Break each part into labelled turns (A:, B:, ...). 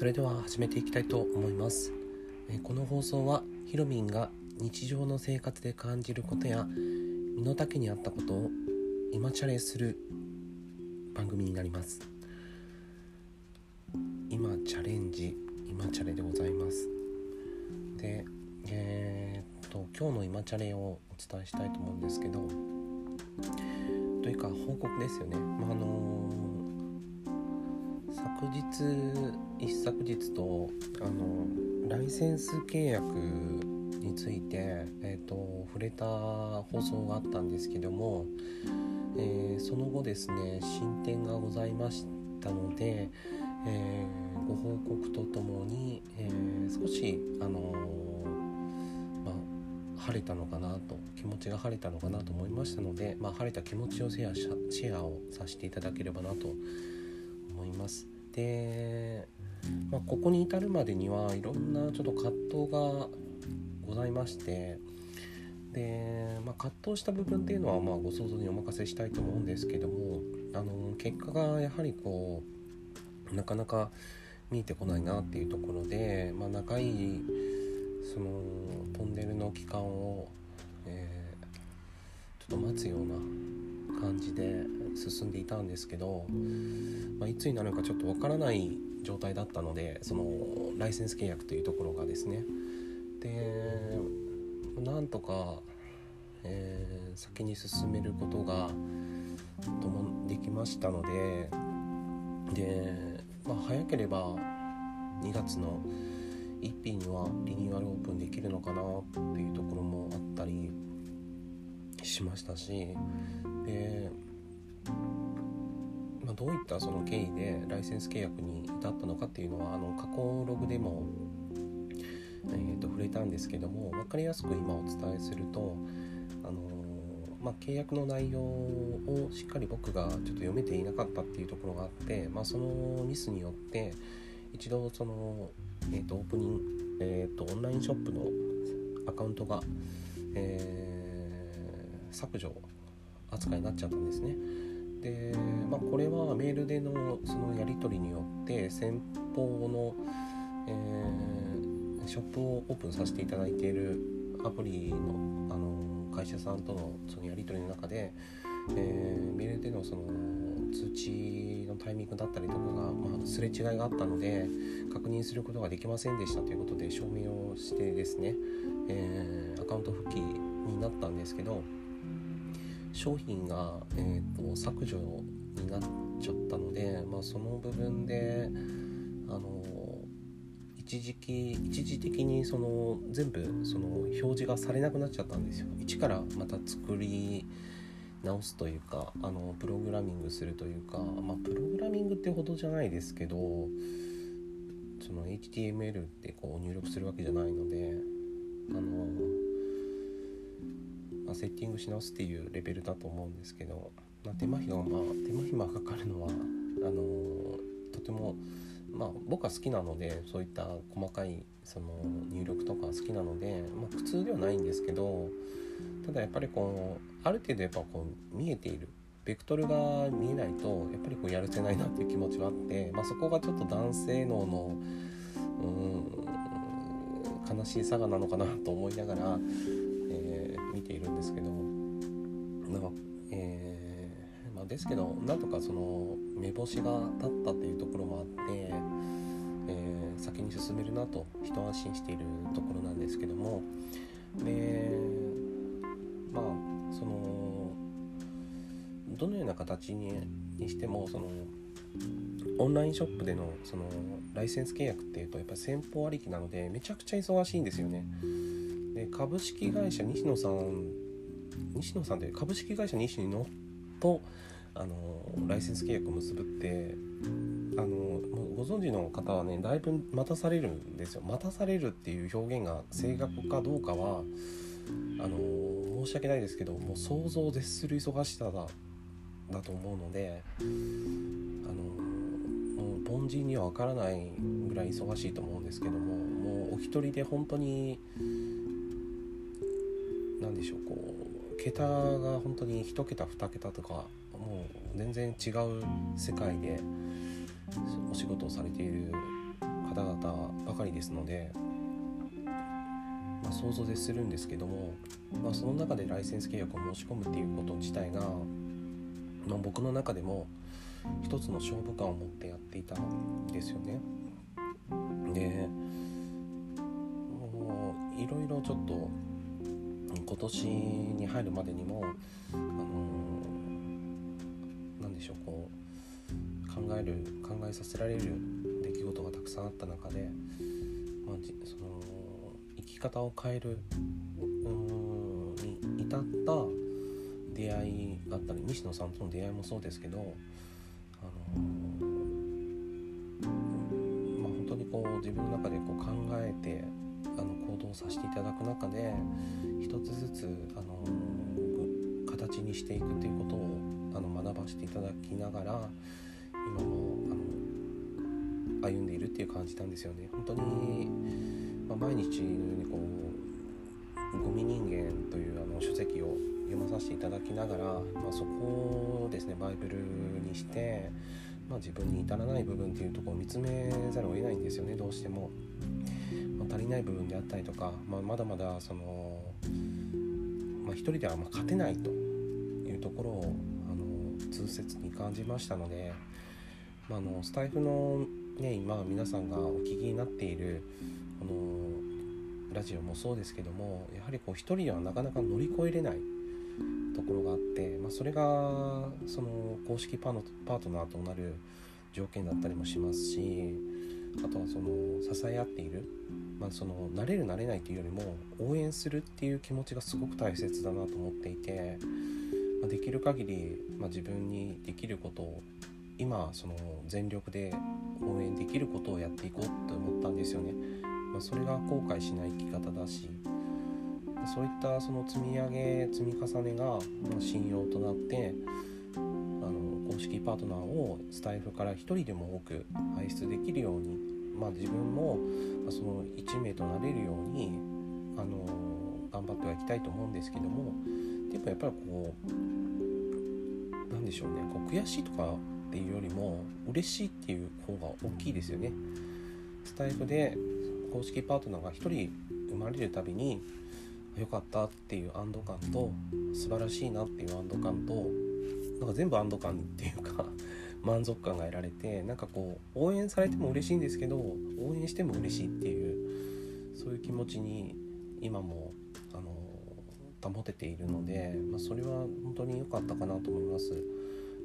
A: それでは始めていきたいと思います。この放送はひろみんが日常の生活で感じることや身の丈に合ったことを今チャレする番組になります。今チャレンジ今チャレでございます。でえー、っと今日の今チャレをお伝えしたいと思うんですけどというか報告ですよね、まあ、あの昨日一昨日とあのライセンス契約について、えーと、触れた放送があったんですけども、えー、その後ですね進展がございましたので、えー、ご報告とともに、えー、少しあのま、晴れたのかなと気持ちが晴れたのかなと思いましたので、まあ、晴れた気持ちをシェアシェアをさせていただければなと思います。で、まあ、ここに至るまでにはいろんなちょっと葛藤がございましてで、まあ、葛藤した部分っていうのはまあご想像にお任せしたいと思うんですけどもあの結果がやはりこうなかなか見えてこないなっていうところで、まあ、長いそのトンネルの期間を、えー、ちょっと待つような感じで進んでいたんですけど、まあ、いつになるかちょっとわからない状態だったのでそのライセンス契約というところがですね。でなんとか、えー、先に進めることがともできましたのでで、まあ、早ければ2月の1日にはリニューアルオープンできるのかなっていうところもあったりしましたしで、まあ、どういったその経緯でライセンス契約に至ったのかっていうのはあの過去ログでも、えー、と触れたんですけども分かりやすく今お伝えすると、あのまあ、契約の内容をしっかり僕がちょっと読めていなかったっていうところがあって、まあ、そのミスによって一度その、えー、とオープニング、えー、とオンラインショップのアカウントが、えー、削除扱いになっちゃったんですね。で、まあ、これはメールでのそのやり取りによって先方の、えー、ショップをオープンさせていただいているアプリのあの会社さんとのそのやり取りの中で、えー、メールでのその通知のタイミングだったりとかが、まあ、すれ違いがあったので確認することができませんでしたということで証明をしてですね、えー、アカウント復帰になったんですけど商品が、えーと、削除になっちゃったので、まあ、その部分であの一時期一時的にその全部その表示がされなくなっちゃったんですよ。一からまた作り直すというかあのプログラミングするというか、まあ、プログラミングってほどじゃないですけどその HTML ってこう入力するわけじゃないのであのまあ、セッティングし直すっていうレベルだと思うんですけど、まあ、手間暇まあ手間暇かかるのはあのとてもまあ僕は好きなのでそういった細かいその入力とか好きなので、まあ、苦痛ではないんですけどただやっぱりこうある程度やっぱこう見えているベクトルが見えないとやっぱりこうやるせないなっていう気持ちはあって、まあ、そこがちょっと男性脳のうん悲しい差がなのかなと思いながらですけどなんか、えー、まあ、ですけどなんとかその目星が立ったっていうところもあって、えー、先に進めるなと一安心しているところなんですけどもでまあそのどのような形にしてもそのオンラインショップでのそのライセンス契約っていうとやっぱり先方ありきなのでめちゃくちゃ忙しいんですよね。で株式会社西野さん西野さんという株式会社西野とあのライセンス契約を結ぶってあのご存知の方はねだいぶ待たされるんですよ。待たされるっていう表現が正確かどうかはあの申し訳ないですけどもう想像を絶する忙しさだだと思うのであのもう凡人には分からないぐらい忙しいと思うんですけどももうお一人で本当に何でしょうこう桁が本当に1桁2桁とかもう全然違う世界でお仕事をされている方々ばかりですので、まあ、想像でするんですけども、まあ、その中でライセンス契約を申し込むっていうこと自体が、まあ、僕の中でも一つの勝負感を持ってやっていたんですよね。でもういろいろちょっと今年に入るまでにもあの何でしょうこう考える考えさせられる出来事がたくさんあった中で、まあ、その生き方を変えるに至った出会いがあったり西野さんとの出会いもそうですけどあのまあ本当にこう自分の中でこう考えてあの行動させていただく中で一つずつあの形にしていくということをあの学ばせていただきながら今もあの歩んでいるっていう感じなんですよね。本当に、まあ、毎日のようにこう「ゴミ人間」というあの書籍を読まさせていただきながら、まあ、そこをですねバイブルにして、まあ、自分に至らない部分っていうところを見つめざるを得ないんですよねどうしても。足りない部分であったりとか、まあ、まだまだその、まあ、一人ではま勝てないというところをあの痛切に感じましたので、まあ、あのスタイフの、ね、今皆さんがお聞きになっているこのラジオもそうですけどもやはりこう一人ではなかなか乗り越えれないところがあって、まあ、それがその公式パートナーとなる条件だったりもしますしあとはその支え合っている、まあ、その慣れる慣れないというよりも応援するっていう気持ちがすごく大切だなと思っていて、まあ、できる限り、まあ、自分にできることを今その全力で応援できることをやっていこうと思ったんですよね。まあ、それが後悔しない生き方だしそういったその積み上げ積み重ねが信用となって公式パートナーをスタイフから1人でも多く輩出できるように、まあ、自分もその1名となれるようにあの頑張ってはいきたいと思うんですけどもでもやっぱりこうなんでしょうねこう悔しいとかっていうよりも嬉しいっていう方が大きいですよね。スタイフで公式パートナーが1人生まれるたびに良かったっていう安堵感と素晴らしいなっていう安堵感となんか全部安堵感っていうか 満足感が得られてなんかこう応援されても嬉しいんですけど応援しても嬉しいっていうそういう気持ちに今もあの保てているので、まあ、それは本当に良かったかなと思います。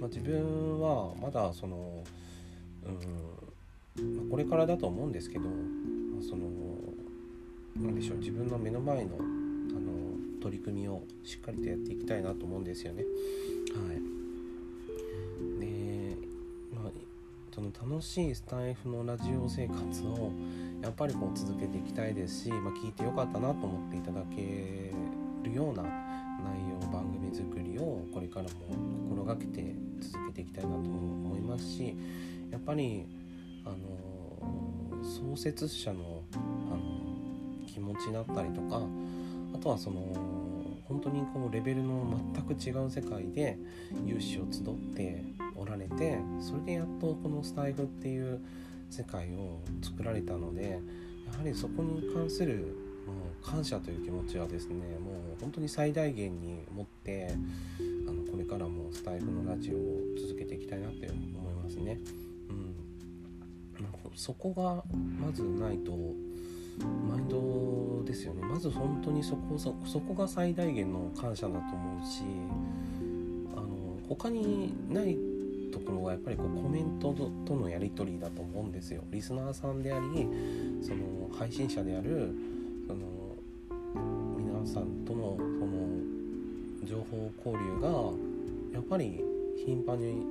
A: まあ、自分はまだその、うんまあ、これからだと思うんですけど、まあ、その何でしょう自分の目の前のあの取り組みをしっかりとやっていきたいなと思うんですよね。はい、楽しいスタイフのラジオ生活をやっぱりこう続けていきたいですし、まあ、聞いてよかったなと思っていただけるような内容番組作りをこれからも心がけて続けていきたいなと思いますしやっぱりあの創設者のあの気持ちだったりとかあとはその本当にこうレベルの全く違う世界で有志を集っておられてそれでやっとこのスタイフっていう世界を作られたのでやはりそこに関するもう感謝という気持ちはですねもう本当に最大限に持ってあのこれからもスタイフのラジオを続けていきたいなって思いますね。うん、そこがまずないとマインドですよねまず本当にそこそこが最大限の感謝だと思うしあの他にないところがやっぱりこうコメントとのやり取りだと思うんですよ。リスナーさんでありその配信者であるその皆さんとのその情報交流がやっぱり頻繁に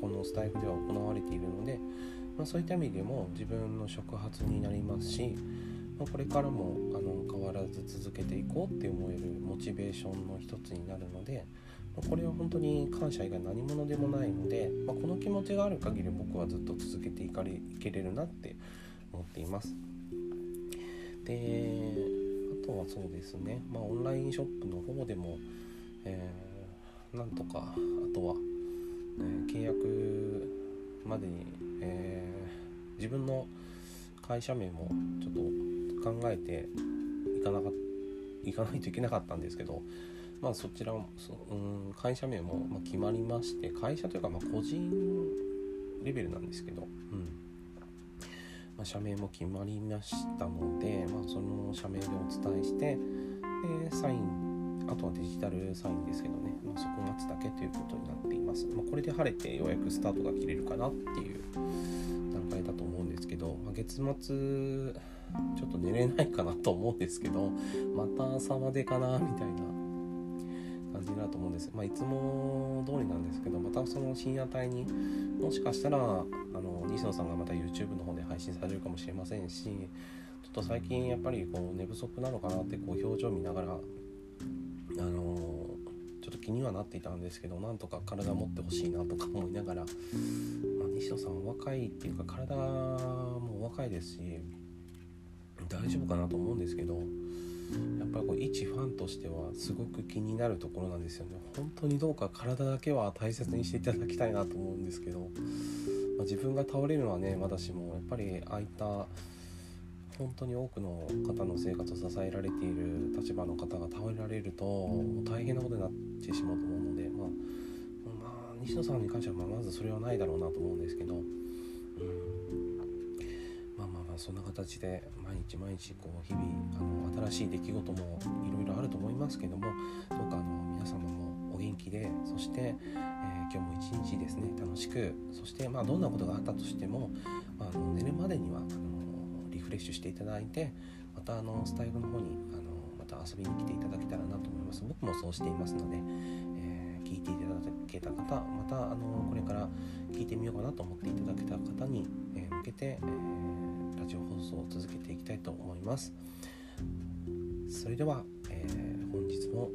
A: このスタイフでは行われているので、まあ、そういった意味でも自分の触発になりますしまあ、これからもあの変わらず続けていこうって思えるモチベーションの一つになるので、まあ、これは本当に感謝以外何者でもないので、まあ、この気持ちがある限り僕はずっと続けていかれいけれるなって思っています。であとはそうですね、まあ、オンラインショップの方でも、えー、なんとかあとは、えー、契約までに、えー、自分の会社名もちょっと考えていかなかいかないといけなかったんですけど、まあ、そちらそ、うん、会社名もま決まりまして会社というかま個人レベルなんですけど、うん。まあ、社名も決まりましたので、まあ、その社名でお伝えしてでサインあとはデジタルサインですけどね、まあ、そこ待つだけということになっています、まあ、これで晴れてようやくスタートが切れるかなっていう段階だと思うんですけど、まあ、月末ちょっと寝れないかなと思うんですけどまた朝までかなみたいな感じになると思うんです、まあ、いつも通りなんですけどまたその深夜帯にもしかしたらあの西野さんがまた YouTube の方で配信されるかもしれませんしちょっと最近やっぱりこう寝不足なのかなってこう表情見ながらあのちょっと気にはなっていたんですけどなんとか体持ってほしいなとか思いながら、まあ、西野さんお若いっていうか体も若いですし大丈夫かなと思うんですけどやっぱりこう一ファンとしてはすごく気になるところなんですよね。本当にどうか体だけは大切にしていただきたいなと思うんですけど、まあ、自分が倒れるのはねまだしもやっぱりああいった本当に多くの方の生活を支えられている立場の方が倒れられると大変なことになってしまうと思うので、まあ、まあ、西野さんに関してはまずそれはないだろうなと思うんですけど、そんな形で毎日毎日こう日々あの新しい出来事もいろいろあると思いますけどもどうかあの皆様もお元気でそして、えー、今日も一日ですね楽しくそしてまあどんなことがあったとしても、まあ、あの寝るまでにはあのリフレッシュしていただいてまたあのスタイルの方にあのまた遊びに来ていただけたらなと思います。僕もそうしていますので、えー、聞いていただけた方またあのこれから聞いてみようかなと思っていただけた方に、えー、向けて、えージオ放送を続けていきたいと思います。それでは、えー、本日も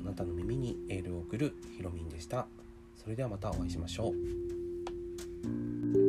A: あなたの耳にエールを送るひろみんでした。それではまたお会いしましょう。